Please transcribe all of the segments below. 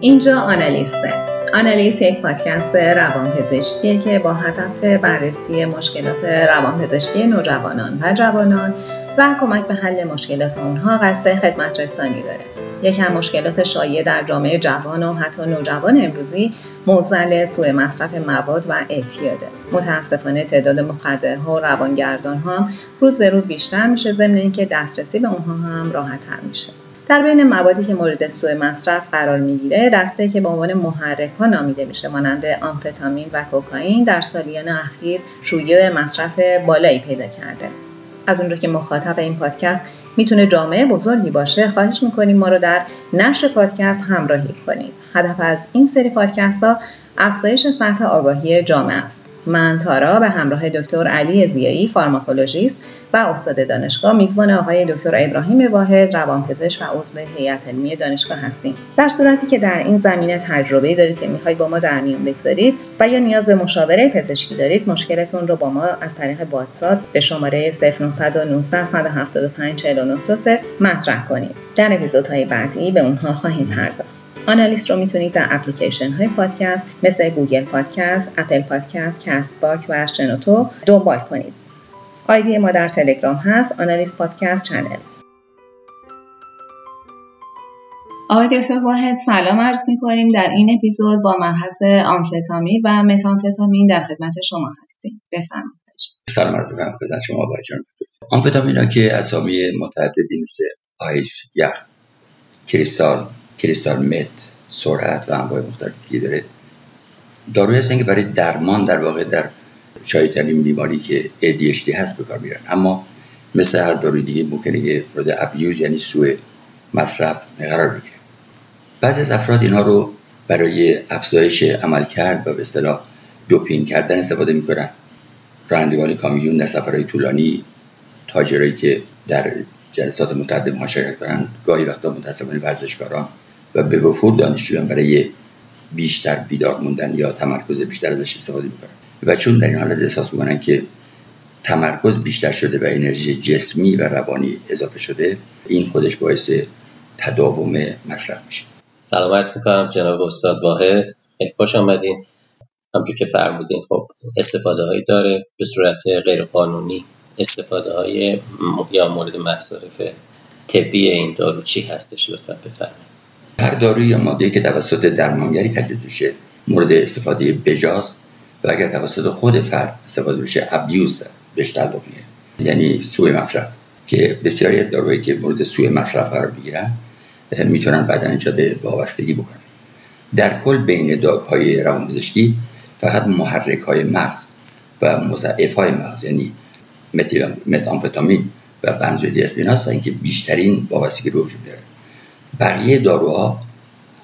اینجا آنالیسته. آنالیز یک پادکست روانپزشکیه که با هدف بررسی مشکلات روانپزشکی نوجوانان و جوانان و کمک به حل مشکلات اونها قصد خدمت رسانی داره. یکم مشکلات شایع در جامعه جوان و حتی نوجوان امروزی موزل سوء مصرف مواد و اعتیاده. متاسفانه تعداد مخدرها و روانگردان روز به روز بیشتر میشه ضمن اینکه دسترسی به اونها هم راحتتر میشه. در بین موادی که مورد سوء مصرف قرار می‌گیره دسته که به عنوان محرک ها نامیده میشه مانند آمفتامین و کوکائین در سالیان اخیر شیوع مصرف بالایی پیدا کرده. از اونجا که مخاطب این پادکست می‌تونه جامعه بزرگی باشه خواهش می‌کنیم ما رو در نشر پادکست همراهی کنید. هدف از این سری پادکست ها افزایش سطح آگاهی جامعه است. من تارا به همراه دکتر علی زیایی فارماکولوژیست و استاد دانشگاه میزبان آقای دکتر ابراهیم واحد روانپزشک و عضو هیئت علمی دانشگاه هستیم. در صورتی که در این زمینه تجربه دارید که می‌خواید با ما در میون بگذارید و یا نیاز به مشاوره پزشکی دارید مشکلتون رو با ما از طریق واتساپ به شماره 0919 175 49 مطرح کنید. در اپیزودهای بعدی به اونها خواهیم پرداخت. آنالیست رو می‌تونید در اپلیکیشن های پادکست مثل Google Podcast، Apple Podcast، Castbox و شنوتو دنبال کنید. آیدی ما در تلگرام هست آنالیست پادکست چنل. آقای دکتر واحد سلام عرض می‌کنیم در این اپیزود با محض آمفتامین و متامفتامین در خدمت شما هستیم بفرمایید سلام عرض می‌کنم خدمت شما با آمفتامین ها که اسامی متعددی مثل آیس یخ کریستال کریستال مت سرعت و انواع مختلف دیگه داره. داروی هستن که برای درمان در واقع در شایدترین بیماری که ADHD هست به کار میرن اما مثل هر داروی دیگه ممکنه که مورد ابیوز یعنی سوء مصرف قرار بگیره. بعضی از افراد اینها رو برای افزایش عمل کرد و به اصطلاح دوپینگ کردن استفاده می‌کنن. رانندگان کامیون در سفرهای طولانی تاجرایی که در جلسات متعدد مشارکت کنن گاهی وقتا متاسفانه ورزشکاران و به وفور دانشجویان برای بیشتر بیدار موندن یا تمرکز بیشتر ازش استفاده می‌کنن و چون در این حالت احساس می‌کنن که تمرکز بیشتر شده و انرژی جسمی و روانی اضافه شده این خودش باعث تداوم مصرف میشه. سلام عرض می‌کنم جناب استاد واحد. خوش آمدین. همچون که فرمودین خب استفاده هایی داره به صورت غیر قانونی استفاده های یا مورد مصارف طبی این دارو چی هستش؟ لطفا بفرمایید. هر داروی یا ماده که توسط درمانگری تجدید بشه مورد استفاده بجاست و اگر توسط خود فرد استفاده بشه ابیوز بهش تعلق یعنی سوء مصرف. که بسیاری از داروهایی که مورد سوء مصرف قرار بگیرن می‌تونن بدن ایجاد وابستگی بکنن. در کل بین داگ های روانپزشکی فقط محرک های مغز و مضعف های مغز یعنی متامفتامین و بنزودیازپین هستن که بیشترین وابستگی رو وجود داره. بقیه داروها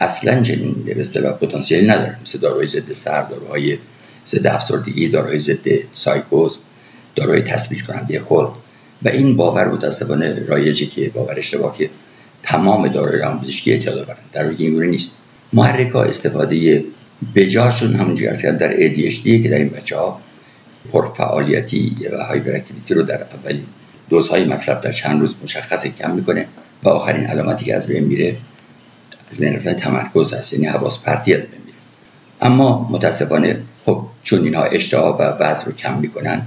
اصلا چنین به اصطلاح پتانسیلی ندارن مثل داروهای ضد سر داروهای ضد افسردگی داروهای ضد سایکوز داروهای تثبیت کننده خود. و این باور متاسفانه رایجی که باور اشتباه که تمام داروهای روانپزشکی اعتیاد آورن در حالی اینگونه نیست. محرک ها استفاده بجاشون همونجوری هست در ADHD که در این بچه ها پرفعالیتی و هایپر رو در اولین دوزهای مصرف در چند روز مشخص کم می‌کنه. و آخرین علامتی که از بین میره از بین رفتن تمرکز هست یعنی حواس پرتی از بین میره. اما متاسفانه خب چون اینها اشتها و وزن رو کم می‌کنن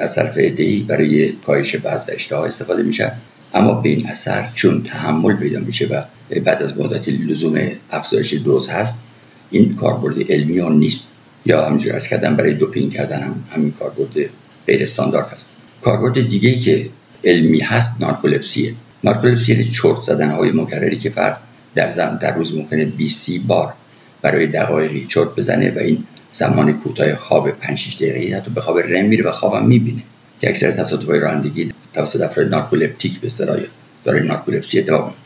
از طرف ادهی برای کاهش وزن و اشتها استفاده میشن. اما به این اثر چون تحمل پیدا میشه و بعد از مدتی لزوم افزایش دوز هست این کاربرد علمی ها نیست. یا همینجور از کردن برای دوپینگ کردن هم همین کاربرد غیر استاندارد هست. کاربرد دیگه که علمی هست نارکولپسیه نارکولپسی یعنی چرت زدن های مکرری که فرد در زم در روز ممکنه 20 بار برای دقایقی چرت بزنه و این زمان کوتاه خواب 5 6 دقیقه‌ای حتی به خواب رم میره و خوابم می‌بینه که اکثر تصادف‌های رانندگی توسط افراد نارکولپتیک به اصطلاح داره نارکولپسی اتفاق میفته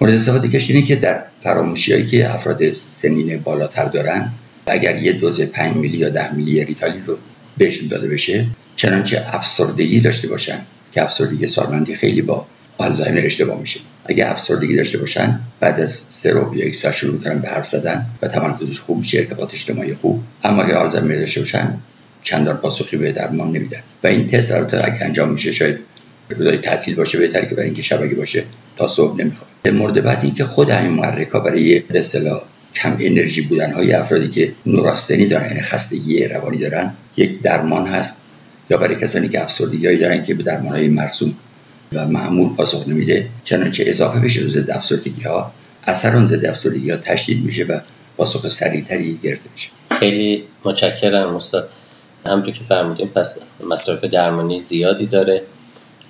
مورد استفاده کش اینه که در فراموشیایی که افراد سنین بالاتر دارن اگر یه دوز 5 میلی یا 10 میلی ریتالی رو بهشون داده بشه چنانچه افسردگی داشته باشن که افسردگی سالمندی خیلی با آلزایمر اشتباه میشه. اگه افسردگی داشته باشن بعد از رو یا یک ساعت شروع کنن به حرف زدن و تمرکزش خوب میشه ارتباط اجتماعی خوب. اما اگر آلزایمر داشته باشن چندان پاسخی به درمان نمیدن. و این تست البته اگه انجام میشه شاید روزای تعطیل باشه بهتره که برای اینکه شبکه باشه تا صبح نمیخوابه مورد بعدی که خود همین محرک ها برای به اصطلاح کم انرژی بودن های افرادی که نوراستنی دارن یعنی خستگی روانی دارن یک درمان هست. یا برای کسانی که افسردگی دارن که به درمان های مرسوم و معمول پاسخ نمیده چنانچه اضافه بشه به ضد افسردگی ها اثر اون ضد افسردگی ها تشدید میشه و پاسخ سریعتری گرفته میشه. خیلی متشکرم استاد. همونطور که فرمودیم پس مصرف درمانی زیادی داره.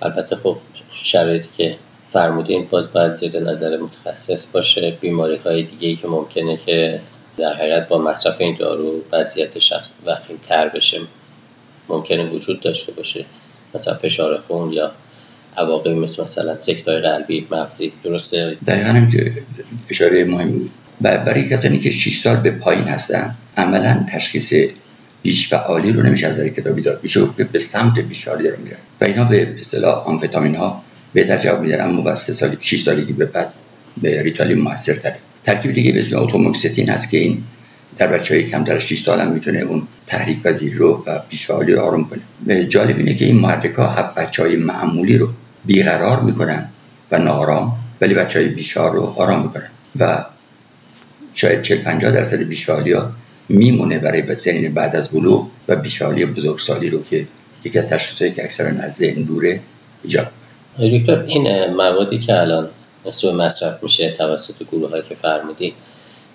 البته خب شرایطی که فرمودین باز باید زیر نظر متخصص باشه. بیماری های دیگه ای که ممکنه که در حقیقت با مصرف این دارو وضعیت شخص وخیم تر بشه ممکنه وجود داشته باشه. مثلا فشار خون یا عواقب مثل مثلا سکتای قلبی مغزی درسته؟ دقیقا هم که اشاره مهمی برای کسانی که 6 سال به پایین هستن عملا تشخیص بیش فعالی رو نمیشه از کتابی داد. میشه به سمت بیش فعالی رو میرن. و اینا به اصطلاح آمفتامین ها بهتر جواب میدن اما بعد سه سال 6 سالگی به بعد به ریتالین موثر تره ترکیب دیگه به اسم اتوموکستین هست که این در بچه های کمتر از 6 سال هم می‌تونه اون تحریک پذیر رو و پیشفعالی رو آروم کنه. جالب اینه که این محرک ها بچه های معمولی رو بیقرار می‌کنن و نارام ولی بچه های بیشفعال رو آرام می‌کنن و شاید 40 50 درصد بیشفعالی ها میمونه برای سنین بعد از بلوغ و بیشفعالی بزرگسالی رو که یکی از تشخیصایی که اکثرا از ذهن دوره ایجاد دکتر این موادی که الان سوء مصرف میشه توسط گروه هایی که فرمودی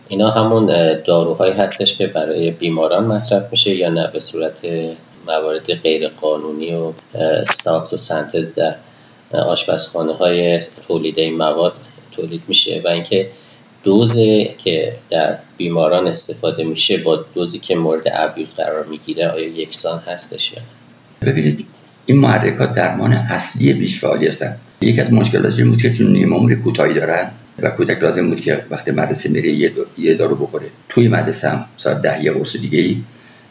اینا همون داروهایی هستش که برای بیماران مصرف میشه یا نه؟ به صورت موارد غیر قانونی و ساخت و سنتز در آشپزخانه های تولید این مواد تولید میشه و اینکه دوزی که در بیماران استفاده میشه با دوزی که مورد ابیوز قرار می‌گیره آیا یکسان هستش یا ببینید این محرکات درمان اصلی بیشفعالی هستن. یکی از مشکلات این بود که چون نیمه کوتاهی دارن و کودک لازم بود که وقتی مدرسه میره یه, دارو بخوره. توی مدرسه هم ساعت ده یه قرص دیگه ای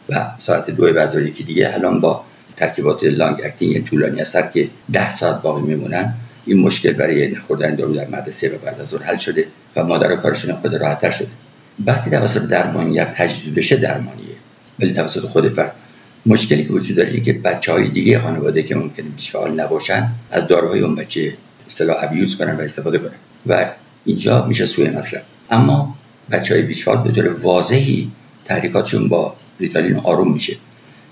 و ساعت دو بعد یکی دیگه الان با ترکیبات long acting طولانی اثر که ده ساعت باقی میمونن این مشکل برای نخوردن دارو در مدرسه و بعد از ظهر حل شده و مادر کارشون خود راحتتر شده. وقتی توسط درمانگر تجویز بشه درمانیه. ولی توسط خود فرد مشکلی که وجود داره که بچه های دیگه خانواده که ممکنه بیش فعال نباشن از داروهای اون بچه اصطلاح abuse کنن و استفاده کنن. و اینجا میشه سوء مصرف اما بچه های بیش به طور واضحی تحریکاتشون با ریتالین آروم میشه.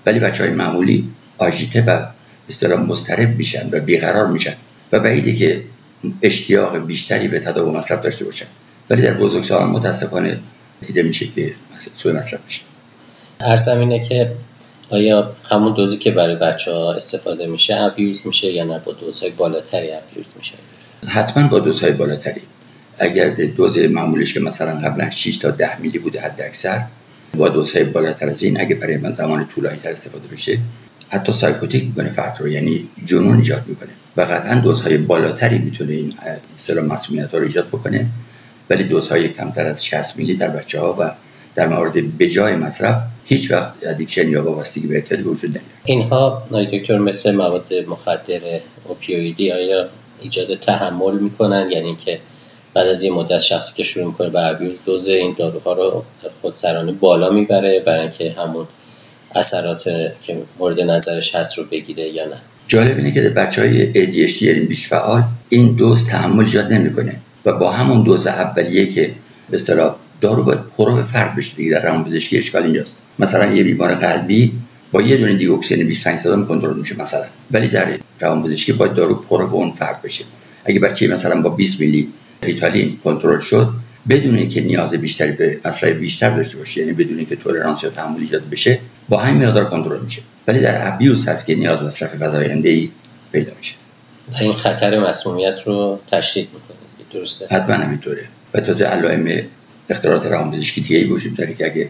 ولی بچه های معمولی آژیته و اصطلاح مضطرب میشن و بیقرار میشن و بعیده که اشتیاق بیشتری به تداوم مصرف داشته باشن. ولی در بزرگسالان متاسفانه دیده میشه که سوی مصرف میشه. ارزم که آیا همون دوزی که برای بچه ها استفاده میشه ابیوز میشه یا نه؟ با دوزهای بالاتری ابیوز میشه؟ حتما با دوزهای بالاتری. اگر دوز معمولش که مثلا قبلا 6 تا 10 میلی بوده حد اکثر با دوزهای بالاتر از این اگه برای من زمان طولانی تر استفاده بشه حتی psychotic می‌کنه فرد رو یعنی جنون ایجاد می‌کنه. و قطعا دوزهای بالاتری می‌تونه این مثلا مسمومیت رو ایجاد بکنه. ولی دوزهای کمتر از 60 میلی در بچه ها و در مورد بجای مصرف هیچ وقت addiction یا وابستگی به اعتیاد وجود نمیاره اینها دکتر مثل مواد مخدر اوپیویدی آیا ایجاد تحمل می‌کنن؟ یعنی که بعد از یه مدت شخصی که شروع می‌کنه به ابیوز دوز این داروها رو خودسرانه بالا می‌بره برای اینکه همون اثرات که مورد نظرش هست رو بگیره یا نه. جالب اینه که بچه های ADHD یعنی بیش فعال این دوز تحمل ایجاد نمی‌کنه و با همون دوز اولیه که به اصطلاح دارو باید پرو فرد بشه دیگه در روان پزشکی اشکال اینجاست. مثلا یه بیمار قلبی با یه دونه دیگوکسین 25 صدم کنترل میشه مثلا. ولی در روان پزشکی باید دارو پرو به اون فرد بشه. اگه بچه مثلا با 20 میلی ریتالین کنترل شد بدون اینکه نیاز بیشتری به مصرف بیشتر داشته باشه یعنی بدون اینکه tolerance یا تحمل ایجاد بشه با همین مقدار کنترل میشه. ولی در abuse هست که نیاز مصرف فزاینده ای پیدا میشه. و این خطر مسمومیت رو تشدید می‌کنه درسته؟ حتما همینطوره. و تازه علائم اختلالات روانپزشکی دیگه ای وجود داره که اگه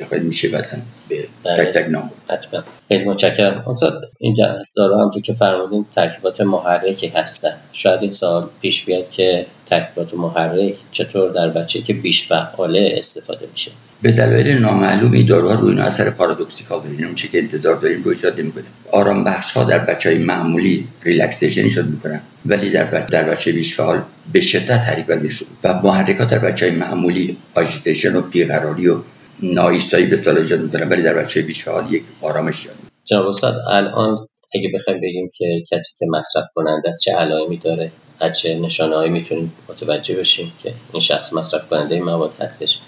بخواید میشه بدن. به بله. تک تک نام. حتما. خیلی متشکرم. استاد اینجا دارو همونجور که فرمودین ترکیبات محرکی هستن. شاید این سوال پیش بیاد که ترکیبات محرک چطور در بچه که بیش فعاله استفاده میشه. به دلایل نامعلوم این داروها روی اثر paradoxical داره. اون که انتظار داریم رو ایجاد نمی‌کنه. آرام بخش ها در بچه های معمولی relaxation ایجاد می‌کنن. ولی در بچه در بچه بیش فعال به شدت تحریک پذیر شد و محرکات در بچه های معمولی agitation و بیقراری و نایستایی به سال ایجاد می‌کنن ولی در بچه بیش فعال یک آرامش ایجاد جناب استاد الان اگه بخوایم بگیم که کسی که مصرف کننده است چه علائمی داره از چه نشانههایی می‌تونیم متوجه بشیم که این شخص مصرف کننده این مواد هستش؟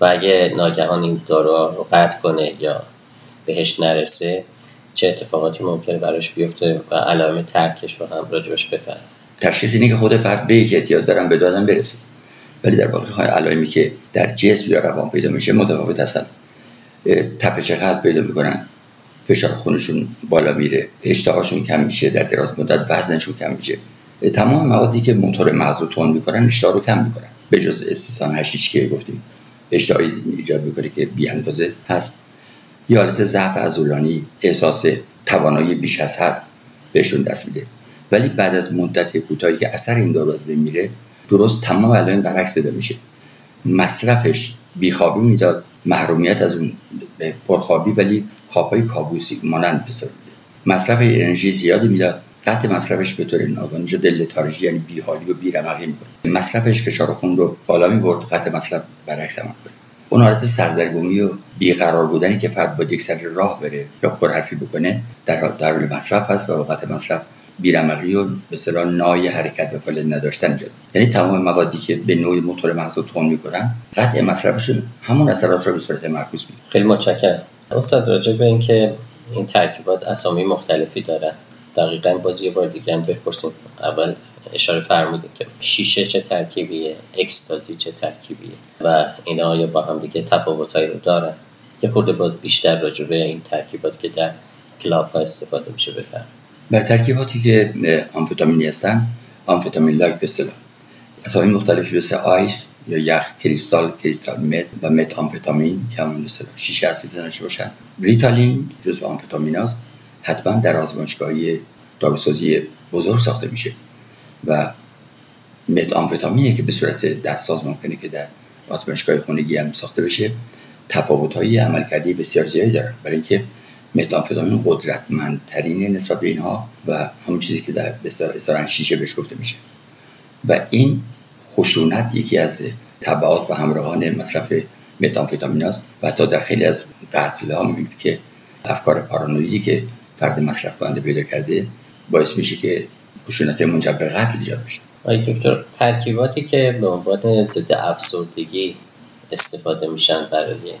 و اگه ناگهان این دارو رو قطع کنه یا بهش نرسه چه اتفاقاتی ممکنه براش بیفته و علائم ترکش رو هم راجبش بفهم تشخیص اینه که خود فرد به یک احتیاط دارن به دادن برسه. ولی در واقع علائمی که در جسم یا روان پیدا میشه متفاوت هستن. تپش قلب پیدا می‌کنن. فشار خونشون بالا میره. اشتهاشون کم میشه. در دراز مدت وزنشون کم میشه. تمام موادی که موتور مغز رو تند می‌کنن اشتها رو کم می‌کنن. به جز استثان هشیش که گفتیم. اشتهایی ایجاد می‌کنه که بی اندازه هست. یا حالت ضعف عضلانی احساس توانایی بیش از حد بهشون دست میده. ولی بعد از مدت کوتاهی که اثر این دارو از بین میره درست تمام علائم برعکس پیدا میشه. مصرفش بیخوابی می‌داد محرومیت از اون پرخوابی ولی خوابهای کابوسی مانند بسر میده مصرف انرژی زیادی می‌داد. قطع مصرفش به طور ناگهانی دل تارژی یعنی بیحالی و بیرمقی می‌کنه مصرفش فشار خون رو بالا می‌برد قطع مصرف برعکس عمل کنه اون حالت سردرگمی و بیقرار بودنی که فرد با یک سر راه بره یا پرحرفی بکنه در در مصرف هست و وقت مصرف بیرمقی و به نای حرکت و فعالیت نداشتن جد یعنی تمام موادی که به نوعی موتور مغز رو تون می‌کنن قطع مصرفشون همون اثرات رو به صورت معکوس میده خیلی متشکرم. استاد راجع به اینکه این ترکیبات اسامی مختلفی دارن دقیقا باز یه بار دیگه هم بپرسیم. اول اشاره فرمودید که شیشه چه ترکیبیه اکستازی چه ترکیبیه و اینا آیا با هم دیگه تفاوتایی رو دارن. یه خورده باز بیشتر راجع به این ترکیبات که در کلاب ها استفاده میشه بفرم بر ترکیباتی که آمفتامینی هستن amphetamine like به اصطلاح اسامی مختلفی مثل ice یا یخ crystal crystal meth و مت آمفتامین که همون شیشه اصلی داشته باشن؟ ریتالین جزو آمفتامین است حتما در آزمایشگاهی داروسازی بزرگ ساخته میشه و مت آمفتامینی که به صورت دستساز ممکنه که در آزمایشگاه خونگی هم ساخته بشه. تفاوت‌های عملکردی بسیار زیادی داره برای اینکه متامفتامین قدرتمندترین نسبت به اینها و همون چیزی که در بسیار شیشه بهش گفته میشه. و این خشونت یکی از تبعات و همراهان مصرف متامفتامین است و حتی در خیلی از قتل ها می‌بینید که افکار پارانویدی که فرد مصرف کننده پیدا کرده باعث میشه که خشونت منجر به قتل ایجاد بشه. آقای دکتر ترکیباتی که به عنوان ضد افسردگی استفاده میشن برای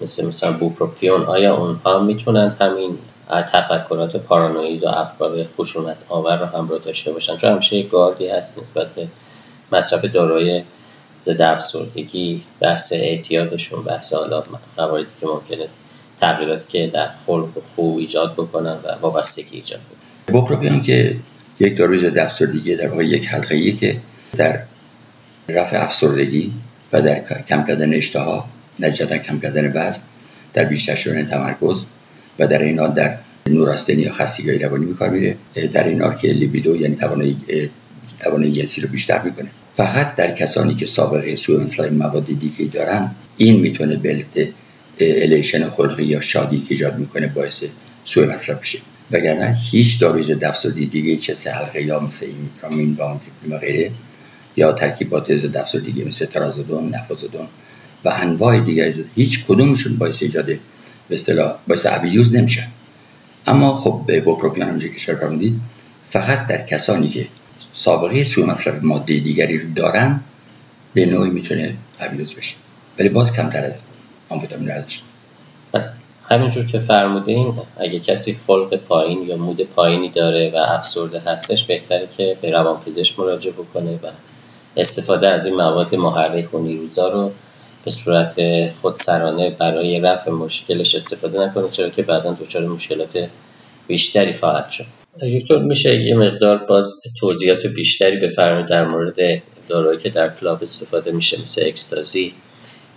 مثل مثلا بوپروپیون آیا اونها می‌تونن همین تفکرات پارانوید و افکار خشونت آور رو همراه داشته باشن؟ چون همیشه یک گاردی هست نسبت به مصرف داروی ضد افسردگی بحث اعتیادشون بحث حالا مواردی که ممکنه تغییراتی که در خلق و خو ایجاد بکنن و وابستگی ایجاد بکنن. بوپروپیون که یک داروی ضد افسردگی در واقع یک حلقه که در رفع افسردگی و در کم کردن اشتها نتیجتا کم کردن وزن در بیشتر شدن تمرکز و در این حال در نوراستنی یا خستگی روانی به میره. در این حال که لیبیدو یعنی توانایی توانایی جنسی رو بیشتر می‌کنه. فقط در کسانی که سابقه سوء مثلا مواد دیگه دارن این می‌تونه بلت الیشن خلقی یا شادی که ایجاد می‌کنه باعث سوء مصرف بشه. وگرنه هیچ داروی ضد افسردگی دیگه چه سه حلقه یا مثل ایمیپرامین و غیره یا ترکیبات ضد افسردگی مثل ترازودون نفازودون و انواع دیگر هیچ کدومشون باعث ایجاد به اصطلاح باعث ابیوز نمیشن. اما خب به بوپروپیان که اشاره فقط در کسانی که سابقه سوء مصرف ماده دیگری رو دارن به نوعی می‌تونه ابیوز بشه. ولی باز کمتر از آمفتامین ارزش پس همینجور که فرمودین اگه کسی خلق پایین یا مود پایینی داره و افسرده هستش بهتره که به روانپزشک مراجعه بکنه و استفاده از این مواد محرک و نیروزا رو به صورت خودسرانه برای رفع مشکلش استفاده نکنه چرا که بعدا دچار مشکلات بیشتری خواهد شد. دکتر میشه یه مقدار باز توضیحات بیشتری بفرمایید در مورد دارویی که در کلاب استفاده میشه مثل اکستازی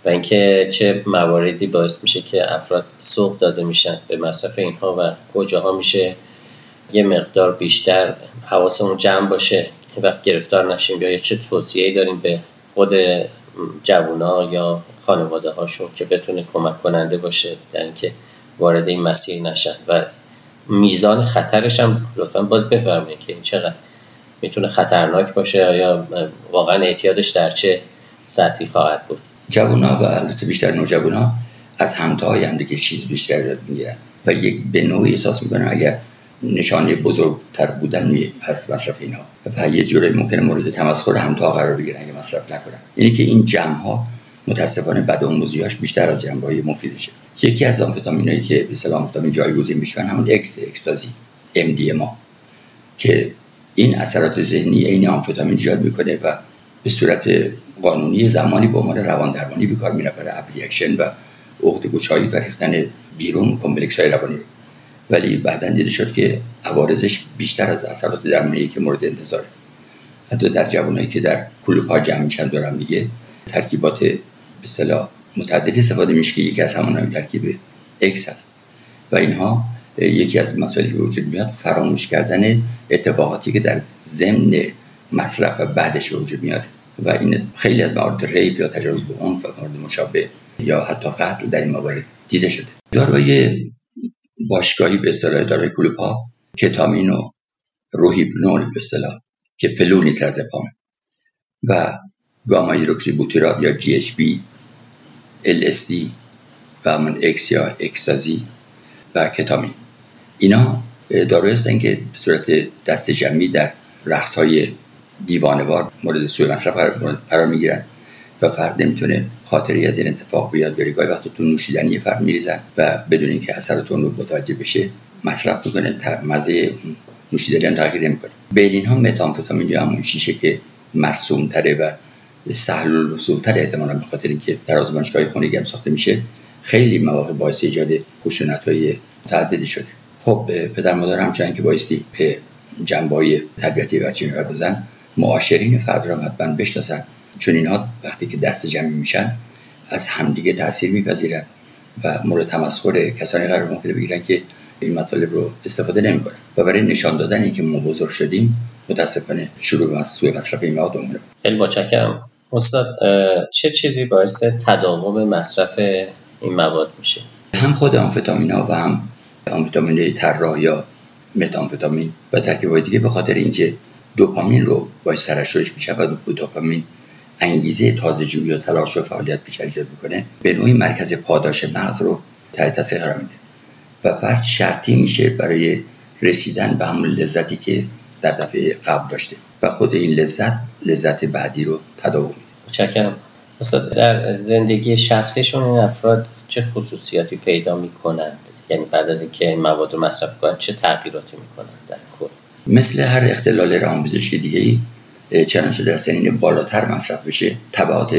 و اینکه چه مواردی باعث میشه که افراد سوق داده میشن به مصرف اینها و کجاها میشه یه مقدار بیشتر حواسمون جمع باشه. وقت گرفتار نشیم یا چه توصیه‌ای داریم به خود جوونا یا خانواده هاشون که بتونه کمک کننده باشه در اینکه وارد این مسیر نشن. و میزان خطرش هم لطفا باز بفرمایید که این چقدر می‌تونه خطرناک باشه یا واقعا اعتیادش در چه سطحی خواهد بود. جوونا و البته بیشتر نوجوانا از همتاهای هم دیگه چیز بیشتر یاد می‌گیرن. و یک به نوعی احساس می‌کنن اگر نشانه بزرگتر بودن هست مصرف اینها و یه جوری ممکنه مورد تمسخر هم تا قرار بگیرن اگه مصرف نکنن. اینی که این جمع ها متاسفانه بدآموزیاش بیشتر از جنبه های مفیدشه یکی از آمفتامینایی که به اصطلاح آمفتامین جایگزین میشن همون اکس اکستازی ما که این اثرات ذهنی عین آمفتامین ایجاد می‌کنه و به صورت قانونی زمانی به عنوان روان درمانی به کار میره برای abreaction و عقد گشایی و ریختن بیرون complex های روانی. ولی بعدا دیده شد که عوارضش بیشتر از اثرات درمانی که مورد انتظاره. حتی در جوانایی که در کلوپ جمع میشن دارم دیگه ترکیبات به اصطلاح متعددی استفاده میشه که یکی از همان ترکیب اکس هست. و اینها یکی از مسائلی که وجود میاد فراموش کردن اتفاقاتی که در ضمن مصرف بعدش وجود میاد. و این خیلی از موارد rape یا تجاوز به عنف و موارد مشابه یا حتی قتل در این موارد دیده شده. داروی باشگاهی به اصطلاح داروی کلوپ ها کتامین و روهیپنول به اصطلاح که فلونیترازپام و گاما هیدروکسی بوتیرات یا GHB LSD و همون اکس یا اکستازی و کتامین. اینا داروی هستن که به صورت دست جمعی در رقص های دیوانوار مورد سوی مصرف قرار می‌گیرن. و فرد نمی‌تونه خاطری از این اتفاق بیاد. بری گاهی وقت تو نوشیدنی فرد میریزن و بدون اینکه اثرات اون رو متوجه بشه مصرف می‌کنه مزه نوشیدنی هم تغییر نمی‌کنه. بین اینها متامفتامین یا همون شیشه که مرسوم تره و سهل الوصول تر احتمالا به خاطر اینکه در آزمایشگاه خونگی هم ساخته میشه خیلی مواقع باعث ایجاد خشونت های متعددی شده. خب پدر مادر همچنان که بایستی به جنبه تربیتی بچه معاشرین فرد را حتما بشناسن. چون اینها وقتی که دست جمعی میشن از همدیگه تاثیر میپذیرن و مورد تمسخر کسانی قرار ممکنه بگیرن که این مطالب رو استفاده نمی‌کنن. و برای نشان دادن اینکه ما بزرگ شدیم متاسفانه شروع از سوی مصرف این مواد خیلی متشکرم استاد چه چیزی باعث تداوم مصرف این مواد میشه؟ هم خود آمفتامین ها و هم آمفتامین طراح یا متامفتامین و ترکیب دیگه به خاطر اینکه دوپامین رو باعث ترشحش میشه و دوپامین انگیزه تازه جویی و تلاش و فعالیت بیشتر ایجاد می‌کنه به نوعی مرکز پاداش مغز رو تحت تاثیر قرار میده. و فرد شرطی میشه برای رسیدن به همون لذتی که در دفعه قبل داشته. و خود این لذت لذت بعدی رو تداوم متشکرم. استاد در زندگی شخصیشون این افراد چه خصوصیاتی پیدا می‌کنند؟ یعنی بعد از اینکه این مواد رو مصرف کنند چه تغییراتی می‌کنند در کل؟ مثل هر اختلال روانپزشکی دیگه ای چنانچه در سنین بالاتر مصرف بشه تبعات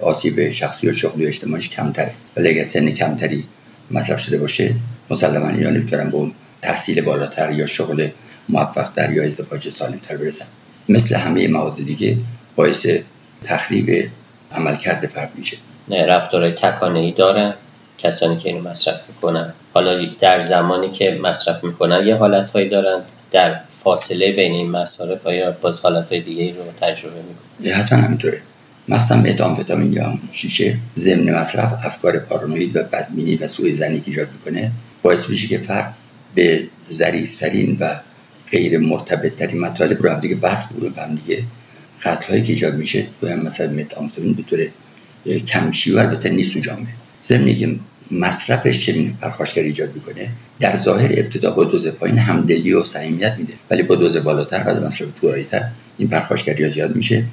آسیب شخصی و شغلی و اجتماعیش کمتره. ولی اگر سن کمتری مصرف شده باشه مسلما اینا نمی‌تونن به اون تحصیل بالاتر یا شغل موفق در یا ازدواج سالم تر برسن. مثل همه مواد دیگه باعث تخریب عملکرد فرد میشه. نه رفتارهای تکانه ای دارن کسانی که اینو مصرف می‌کنن. حالا در زمانی که مصرف می‌کنن یه حالت هایی دارن در فاصله بین این مصارف یا باز حالت دیگه رو تجربه می‌کنن حتما همینطوره. مثلا متامفتامین یا شیشه ضمن مصرف افکار پارانوید و بدبینی و سوء زنی ایجاد می‌کنه باعث میشه که فرد به ظریفترین و غیر مرتبط ترین مطالب رو هم دیگه بس به هم دیگه قتل که ایجاد میشه تو هم مثلا متامفتامین به طور کمشی و البته نیست تو جامعه. ضمن که مصرفش چنین پرخاشگری ایجاد می‌کنه در ظاهر ابتدا با دوز پایین همدلی و صمیمیت میده ولی با دوز بالاتر و مصرف تر این پرخاشگری زیاد میشه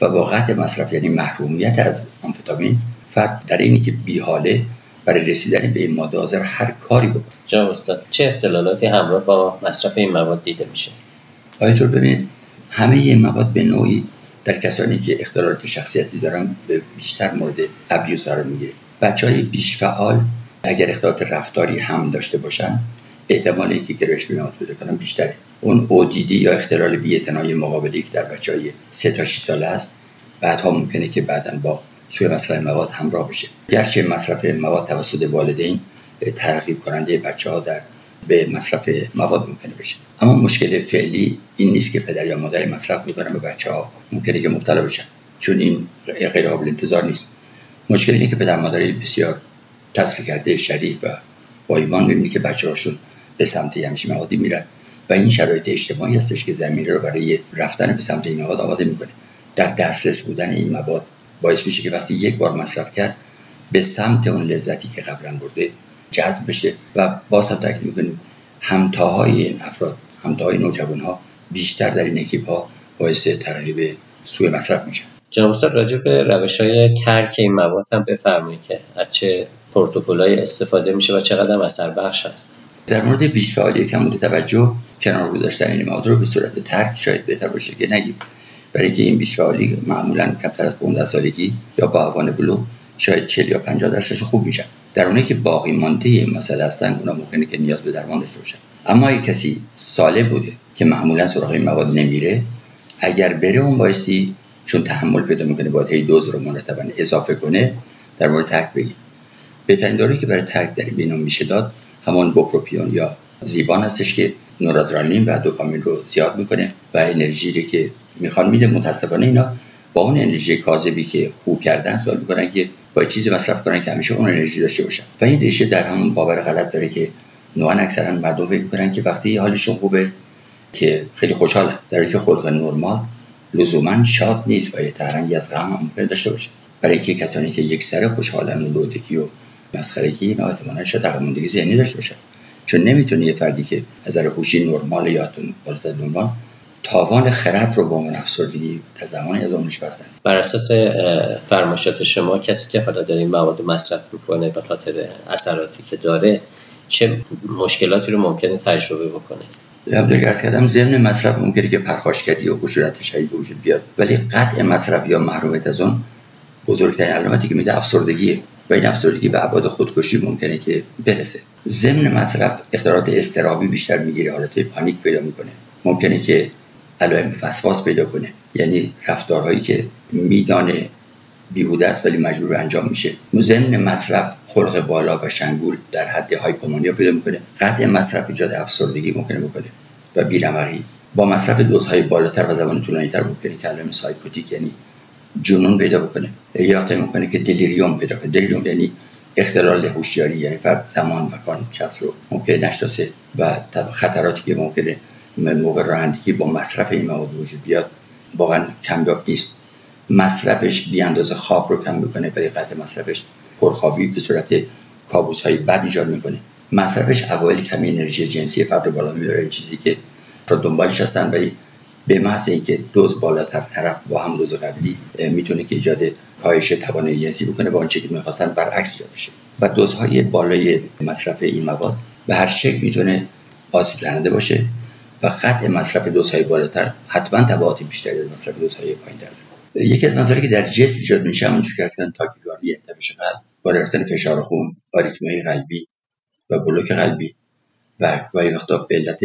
و با قطع مصرف یعنی محرومیت از آمفتامین فرد در اینی که بیحاله برای رسیدن به این ماده حاضر هر کاری بکنه. جناب استاد چه اختلالاتی همراه با مصرف این مواد دیده میشه؟ آیتور ببینید همه این مواد به نوعی در کسانی که اختلالات شخصیتی دارن به بیشتر مورد ابیوز قرار می‌گیره. بچه های بیش فعال اگر اختلالات رفتاری هم داشته باشن احتمال اینکه گرایش به پیدا کنن بیشتره. اون اودیدی یا اختلال بی‌اعتنایی مقابلی که در بچه های 3 تا 6 ساله است بعدها ممکنه که بعدا با سوی مصرف مواد همراه بشه. گرچه مصرف مواد توسط والدین ترغیب کننده بچه ها در به مصرف مواد ممکنه بشه. اما مشکل فعلی این نیست که پدر یا مادر مصرف می‌کنن به بچه ها ممکنه که مبتلا بشن. چون این غیر قابل انتظار نیست. مشکل اینه که پدر مادر بسیار تصفیه کرده شریف و با ایمان می‌بینی که بچه هاشون به سمت همچین موادی میرن. و این شرایط اجتماعی هستش که زمینه رو برای رفتن به سمت این مواد آماده می‌کنه. در دسترس بودن این مواد باعث میشه که وقتی یک بار مصرف کرد به سمت اون لذتی که قبلا برده جذب بشه و باز هم تاکید می‌کنیم همتاهای این افراد همتاهای نوجوان ها بیشتر در این اکیپ ها باعث ترغیب سوء مصرف میشن. جناب استاد راجع به روش های ترک این مواد هم بفرمایید که از چه پروتکلای استفاده میشه و چقدر اثر بخش است در مورد بیش فعالی کم توجه کنار گذاشتن این مواد رو به صورت ترک شاید بهتر باشه که نگیم. برای که این بیش فعالی معمولا کمتر از 15 سالگی یا با اوان بلو شاید 40 یا 50 درصدش خوب میشن در اونایی که باقی مانده این مسئله هستن اونا ممکنه که نیاز به درمان داشته باشن. اما اگه کسی ساله بوده که معمولا سراغ این مواد نمیره اگر بره اون بایستی چون تحمل پیدا می‌کنه باید هی دوز رو مرتبا اضافه کنه در مورد ترک بگیم. بهترین دارویی که برای ترک در این میشه داد همون بوپروپیون یا زیبان هستش که نورادرالین و دوپامین رو زیاد می‌کنه و انرژی که می‌خوان میده متاسفانه اینا با اون انرژی کاذبی که خوب کردن خیال می‌کنن که با چیزی مصرف کنن که همیشه اون انرژی داشته باشن. و این ریشه در همون باور غلط داره که نوعا اکثرا مردم فکر می‌کنن که وقتی حالشون خوبه که خیلی خوشحاله در که خلق نرمال لزوما شاد نیست و یه ترنگی از غم ممکن داشته باشه. برای که کسانی که یک سر خوشحالن و لودگی و مسخرگی اینا احتمالاً شاید عقب ذهنی داشته باشه چون نمی‌تونه یه فردی که از نظر هوشی نرمال یا بالاتر نرمال تاوان خرد رو با اون افسردگی در زمانی از عمرش بستن بر اساس فرمایشات شما کسی که حالا در این مواد مصرف می‌کنه به خاطر اثراتی که داره چه مشکلاتی رو ممکنه تجربه بکنه؟ در کردم ضمن مصرف ممکنه که پرخاشگری و خشونت شدید به وجود بیاد. ولی قطع مصرف یا محرومیت از اون بزرگترین علامتی که میده افسردگیه و این افسردگی به ابعاد خودکشی ممکنه که برسه. ضمن مصرف اختلالات استرابی بیشتر می‌گیره حالت پانیک پیدا می‌کنه. ممکنه که علائم فسفاس پیدا کنه. یعنی رفتارهایی که میدانه بیهوده است ولی مجبور انجام میشه. ضمن مصرف خلق بالا و شنگول در حد هایپومانیا پیدا می‌کنه. قطع مصرف ایجاد افسردگی ممکنه بکنه و بیرمقی. با مصرف دوزهای بالاتر و زمان طولانیتر ممکنه که علائم سایکوتیک یعنی جنون پیدا بکنه. یا حتی می‌کنه که دلیریوم پیدا کنه. دلیریوم یعنی اختلال هوشیاری یعنی فرد زمان مکان شخص رو ممکن نشناسه و خطراتی که ممکنه موقع رانندگی با مصرف این مواد وجود بیاد واقعا کمیاب نیست. مصرفش بی اندازه خواب رو کم می‌کنه ولی قطع مصرفش پرخوابی به صورت کابوس های بد ایجاد می‌کنه. مصرفش اوایل کمی انرژی جنسی فرد بالا می‌بره چیزی که رو دنبالش هستن ولی به محض اینکه دوز بالاتر طرف با هم دوز قبلی می‌تونه که ایجاد کاهش توانایی جنسی بکنه با آنچه که می‌خواستن برعکس ایجاد بشه. و دوزهای بالای مصرف این مواد به هر شکل می‌تونه آسیب زننده باشه و قطع مصرف دوزهای بالاتر حتما تبعات بیشتری از مصرف دوزهای پایینتر. داره یکی از مسائلی که در جسم ایجاد میشه همون که اصلا تاکیکاردی تپش قلب با رفتن فشار خون آریتمی قلبی و بلوک قلبی و گاهی وقتا به علت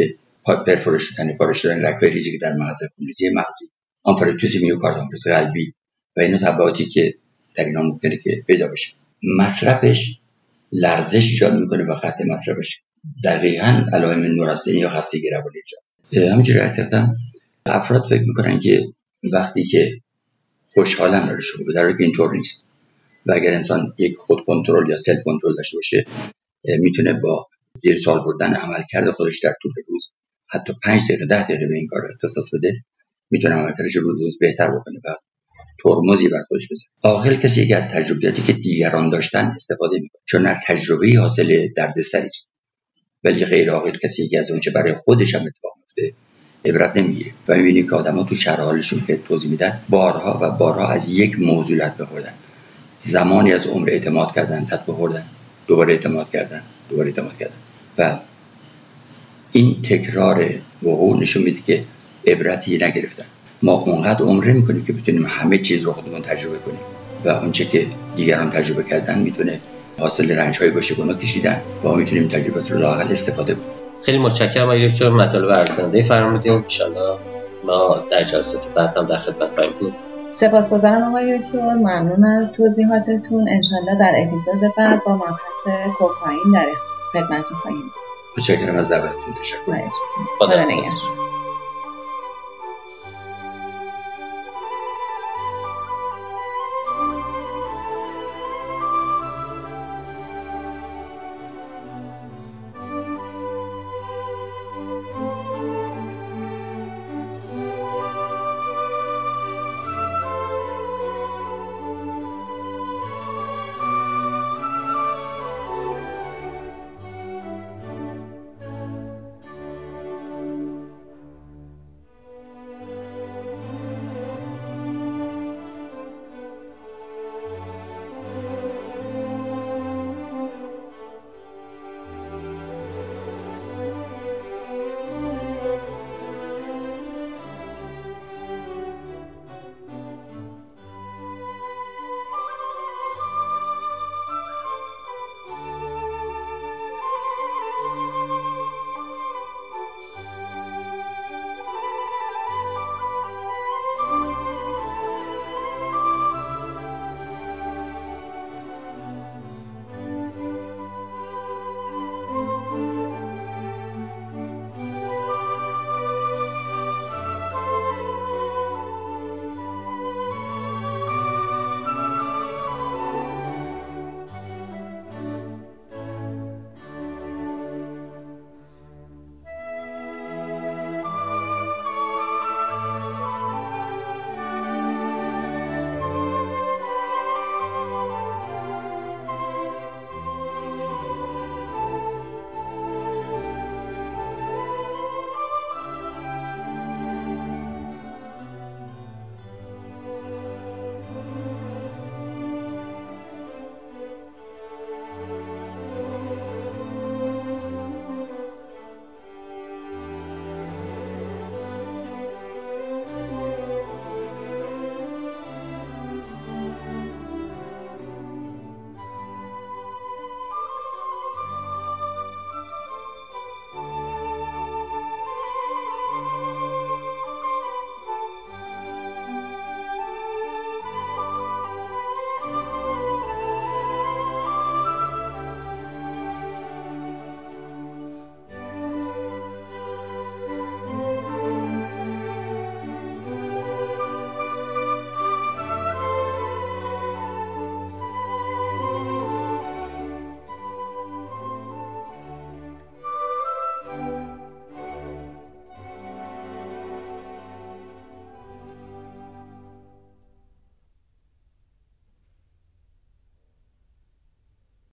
پرفورش شدن پارش شدن رگ‌های ریزی که در مغز خونریزی مغزی آنفارکتوز میوکاردامپرس قلبی و اینا تبعاتی که در اینا ممکنه که پیدا بشه. مصرفش لرزش ایجاد می‌کنه و قطع مصرفش دقیقا علائم نوراستنی یا خستگی روانی ایجاد همینجوری افراد فکر می‌کنن که وقتی که خوشحالن حالشون به در که اینطور نیست. و اگر انسان یک خود کنترل یا سلف کنترل داشته باشه می‌تونه با زیر سال بردن عملکرد خودش در طول روز حتی 5 دقیقه 10 دقیقه به این کار اختصاص بده می‌تونه عملکردش رو روز بهتر بکنه و ترمزی بر خودش بزنه. عاقل کسی که از تجربیاتی که دیگران داشتن استفاده می‌کنه چون هر تجربه حاصل دردسری است. ولی غیر عاقل کسی که از اونچه برای خودش هم اتفاق میفته عبرت نمی‌گیره. و می‌بینی که آدما تو شرح حالشون که توضیح میدن بارها و بارها از یک موضوع لط بخوردن زمانی از عمر اعتماد کردن لط بخوردن دوباره اعتماد کردن دوباره اعتماد کردن. و این تکرار وقوع نشون میده که عبرتی نگرفتن. ما اونقدر عمره می‌کنیم که بتونیم همه چیز رو خودمون تجربه کنیم. و آنچه که دیگران تجربه کردن می‌تونه حاصل رنج های باشه که کشیدن. و ما می‌تونیم تجربه رو لاقل استفاده کنیم. خیلی متشکرم آقای دکتر مطالب ارزنده فرمودید. ان ما در جلسات بعد هم در خدمت خواهیم بود. سپاسگزارم آقای دکتر. ممنون از توضیحاتتون. انشالله در اپیزود بعد با مبحث کوکائین در خدمتتون خواهیم متشکرم از دعوتتون. تشکر. خدا نگهدار.